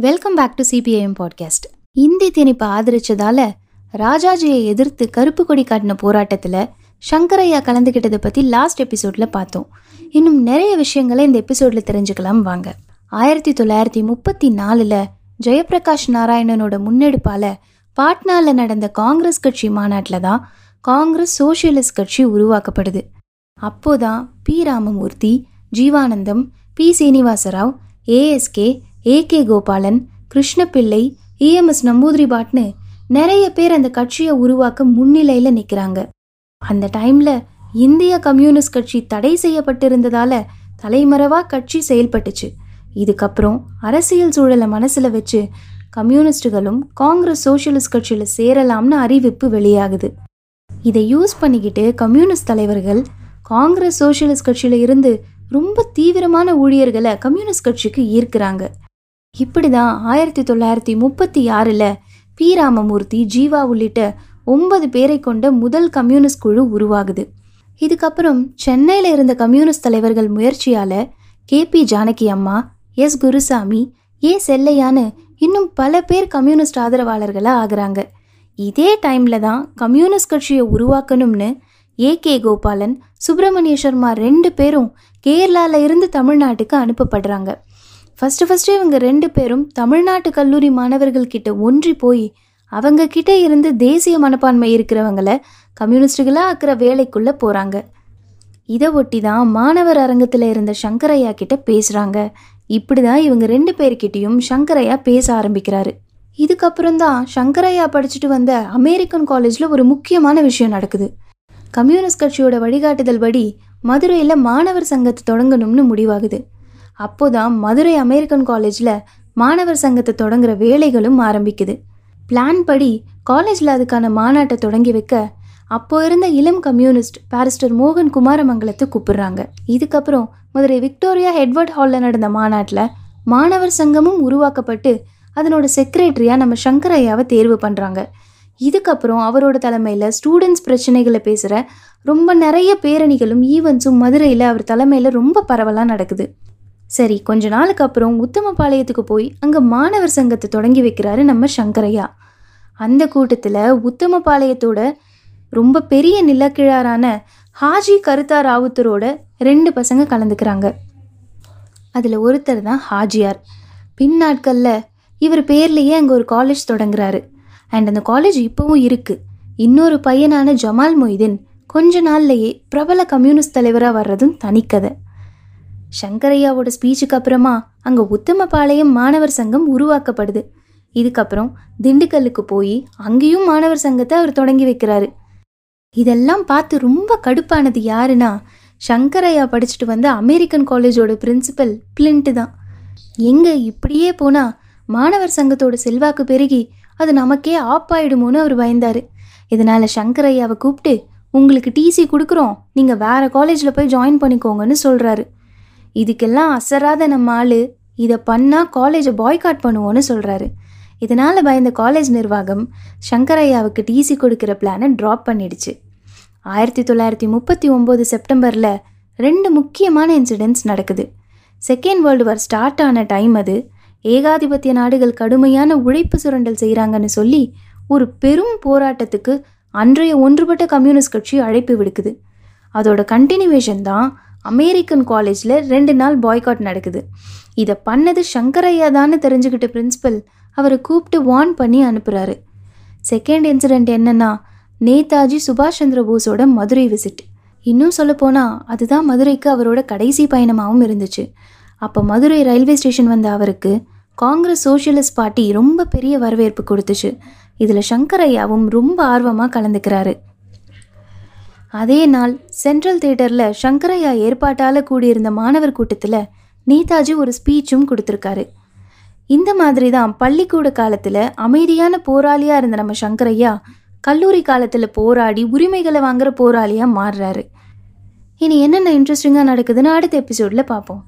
Welcome back to CPIM podcast Hindi திணிப்பை ஆதரிச்சதால ராஜாஜியை எதிர்த்து கருப்பு கொடி காட்டின போராட்டத்தில் சங்கரையா கலந்துக்கிட்டதை பற்றி லாஸ்ட் எபிசோடில் பார்த்தோம். இன்னும் நிறைய விஷயங்களை இந்த எபிசோடில் தெரிஞ்சுக்கலாம் வாங்க. ஆயிரத்தி தொள்ளாயிரத்தி முப்பத்தி நாலில் ஜெயபிரகாஷ் நாராயணனோட முன்னெடுப்பால் பாட்னாவில் நடந்த காங்கிரஸ் கட்சி மாநாட்டில் தான் காங்கிரஸ் சோசியலிஸ்ட் கட்சி உருவாக்கப்படுது. அப்போதான் P. Ramamurthy Jeevanandam P. Srinivasarao ASK A K Gopalan Krishnapillai EMS Namboodiri பாட்னு நிறைய பேர் அந்த கட்சியை உருவாக்க முன்னிலையில் நிற்கிறாங்க அந்த டைமில் இந்திய கம்யூனிஸ்ட் கட்சி தடை செய்யப்பட்டிருந்ததால தலைமறைவாக கட்சி செயல்பட்டுச்சு. இதுக்கப்புறம் அரசியல் சூழலை மனசில் வச்சு கம்யூனிஸ்டுகளும் காங்கிரஸ் சோஷியலிஸ்ட் கட்சியில் சேரலாம்னு அறிவிப்பு வெளியாகுது. இதை யூஸ் பண்ணிக்கிட்டு கம்யூனிஸ்ட் தலைவர்கள் காங்கிரஸ் சோஷியலிஸ்ட் கட்சியில் இருந்து ரொம்ப தீவிரமான ஊழியர்களை கம்யூனிஸ்ட் கட்சிக்கு ஈர்க்கிறாங்க. இப்படி தான் ஆயிரத்தி தொள்ளாயிரத்தி முப்பத்தி ஆறில் பி ராமமூர்த்தி ஜீவா உள்ளிட்ட ஒன்பது பேரை கொண்ட முதல் கம்யூனிஸ்ட் குழு உருவாகுது. இதுக்கப்புறம் சென்னையில் இருந்த கம்யூனிஸ்ட் தலைவர்கள் முயற்சியால் கே. பி. ஜானகி அம்மா எஸ். குருசாமி ஏ. செல்லையான்னு இன்னும் பல பேர் கம்யூனிஸ்ட் ஆதரவாளர்களாக ஆகிறாங்க. இதே டைமில் தான் கம்யூனிஸ்ட் கட்சியை உருவாக்கணும்னு ஏ. கே. கோபாலன் சுப்பிரமணிய சர்மா ரெண்டு பேரும் கேரளாவில் இருந்து தமிழ்நாட்டுக்கு அனுப்பப்படுறாங்க. ஃபஸ்ட்டு ஃபஸ்ட்டு இவங்க ரெண்டு பேரும் தமிழ்நாட்டு கல்லூரி மாணவர்கள் கிட்ட ஒன்றி போய் அவங்க கிட்ட இருந்து தேசிய மனப்பான்மை இருக்கிறவங்கள கம்யூனிஸ்டுகளாக ஆக்கிற வேலைக்குள்ளே போகிறாங்க இதை ஒட்டி தான் மாணவர் அரங்கத்தில் இருந்த சங்கரையா கிட்ட பேசுகிறாங்க இப்படி தான் இவங்க ரெண்டு பேர்கிட்டையும் சங்கரையா பேச ஆரம்பிக்கிறாரு. இதுக்கப்புறம் தான் சங்கரையா படிச்சுட்டு வந்த அமெரிக்கன் காலேஜில் ஒரு முக்கியமான விஷயம் நடக்குது. கம்யூனிஸ்ட் கட்சியோட வழிகாட்டுதல் படி மதுரையில் மாணவர் சங்கத்தை தொடங்கணும்னு முடிவாகுது. அப்போதான் மதுரை அமெரிக்கன் காலேஜில் மாணவர் சங்கத்தை தொடங்குற வேலைகளும் ஆரம்பிக்குது. பிளான் படி காலேஜில் அதுக்கான மாநாட்டை தொடங்கி வைக்க அப்போ இருந்த இளம் கம்யூனிஸ்ட் பாரிஸ்டர் மோகன் குமாரமங்கலத்தை கூப்பிடுறாங்க. இதுக்கப்புறம் மதுரை விக்டோரியா ஹெட்வர்ட் ஹாலில் நடந்த மாநாட்டில் மாணவர் சங்கமும் உருவாக்கப்பட்டு அதனோட செக்ரட்டரியாக நம்ம சங்கரையாவை தேர்வு பண்ணுறாங்க இதுக்கப்புறம் அவரோட தலைமையில் ஸ்டூடெண்ட்ஸ் பிரச்சனைகளை பேசுகிற ரொம்ப நிறைய பேரணிகளும் ஈவெண்ட்ஸும் மதுரையில் அவர் தலைமையில் ரொம்ப பரவலாக நடக்குது. சரி கொஞ்ச நாளுக்கு அப்புறம் உத்தமபாளையத்துக்கு போய் அங்கே மாணவர் சங்கத்தை தொடங்கி வைக்கிறாரு நம்ம சங்கரையா. அந்த கூட்டத்தில் உத்தமபாளையத்தோட ரொம்ப பெரிய நிலக்கிழாரான ஹாஜி கருத்தா ராவுத்தரோட ரெண்டு பசங்க கலந்துக்கிறாங்க. அதில் ஒருத்தர் தான் ஹாஜியார். பின்னாட்களில் இவர் பேர்லேயே அங்கே ஒரு காலேஜ் தொடங்குறாரு. அண்ட் அந்த காலேஜ் இப்போவும் இருக்குது இன்னொரு பையனான ஜமால் மொய்தீன் கொஞ்ச நாள்லேயே பிரபல கம்யூனிஸ்ட் தலைவராக வர்றதும் தனிக்கதை சங்கரையாவோட ஸ்பீச்சுக்கு அப்புறமா அங்கே உத்தமபாளையம் மாணவர் சங்கம் உருவாக்கப்படுது. இதுக்கப்புறம் திண்டுக்கல்லுக்கு போய் அங்கேயும் மாணவர் சங்கத்தை அவர் தொடங்கி வைக்கிறாரு. இதெல்லாம் பார்த்து ரொம்ப கடுப்பானது யாருன்னா சங்கரையா படிச்சுட்டு வந்த அமெரிக்கன் காலேஜோட பிரின்சிபல் பிளின்ட்டு தான். எங்கே இப்படியே போனால் மாணவர் சங்கத்தோட செல்வாக்கு பெருகி அது நமக்கே ஆப்பாயிடுமோன்னு அவர் பயந்தார். இதனால் சங்கரையாவை கூப்பிட்டு உங்களுக்கு டிசி கொடுக்குறோம். நீங்கள் வேறு காலேஜில் போய் ஜாயின் பண்ணிக்கோங்கன்னு சொல்கிறாரு இதுக்கெல்லாம் அசராத நம்ம ஆள். இதை பண்ணால் காலேஜை பாய்காட் பண்ணுவோன்னு சொல்கிறாரு இதனால் பயந்த காலேஜ் நிர்வாகம் சங்கரையாவுக்கு டிசி கொடுக்குற பிளானை ட்ராப் பண்ணிடுச்சு. ஆயிரத்தி தொள்ளாயிரத்தி முப்பத்தி ஒம்பது செப்டம்பரில் ரெண்டு முக்கியமான இன்சிடென்ட்ஸ் நடக்குது. செகண்ட் வேர்ல்டு வார் ஸ்டார்ட் ஆன டைம் அது. ஏகாதிபத்திய நாடுகள் கடுமையான உழைப்பு சுரண்டல் செய்கிறாங்கன்னு சொல்லி ஒரு பெரும் போராட்டத்துக்கு அன்றைய ஒன்றுபட்ட கம்யூனிஸ்ட் கட்சி அழைப்பு விடுக்குது. அதோட கண்டினியூவேஷன் தான் அமெரிக்கன் காலேஜில் ரெண்டு நாள் பாய்காட் நடக்குது. இதை பண்ணது சங்கரையா தான்னு தெரிஞ்சுக்கிட்ட பிரின்சிபல் அவரை கூப்பிட்டு வார்ன் பண்ணி அனுப்புகிறாரு செகண்ட் இன்சிடெண்ட் என்னன்னா நேதாஜி சுபாஷ் சந்திர போஸோட மதுரை விசிட் இன்னும் சொல்லப்போனால் அதுதான் மதுரைக்கு அவரோட கடைசி பயணமாகவும் இருந்துச்சு. அப்போ மதுரை ரயில்வே ஸ்டேஷன் வந்த அவருக்கு காங்கிரஸ் சோஷியலிஸ்ட் பார்ட்டி ரொம்ப பெரிய வரவேற்பு கொடுத்துச்சு. இதில் சங்கரையாவும் ரொம்ப ஆர்வமாக கலந்துக்கிறாரு. அதே நாள் சென்ட்ரல் தியேட்டரில் சங்கரையா ஏற்பாட்டால் கூடியிருந்த மாணவர் கூட்டத்தில் நேதாஜி ஒரு ஸ்பீச்சும் கொடுத்துருக்காரு. இந்த மாதிரி தான் பள்ளிக்கூட காலத்தில் அமைதியான போராளியாக இருந்த நம்ம சங்கரையா கல்லூரி காலத்தில் போராடி உரிமைகளை வாங்குற போராளியாக மாறுறாரு. இனி என்னென்ன இன்ட்ரெஸ்டிங்காக நடக்குதுன்னு அடுத்த எபிசோடில் பார்ப்போம்.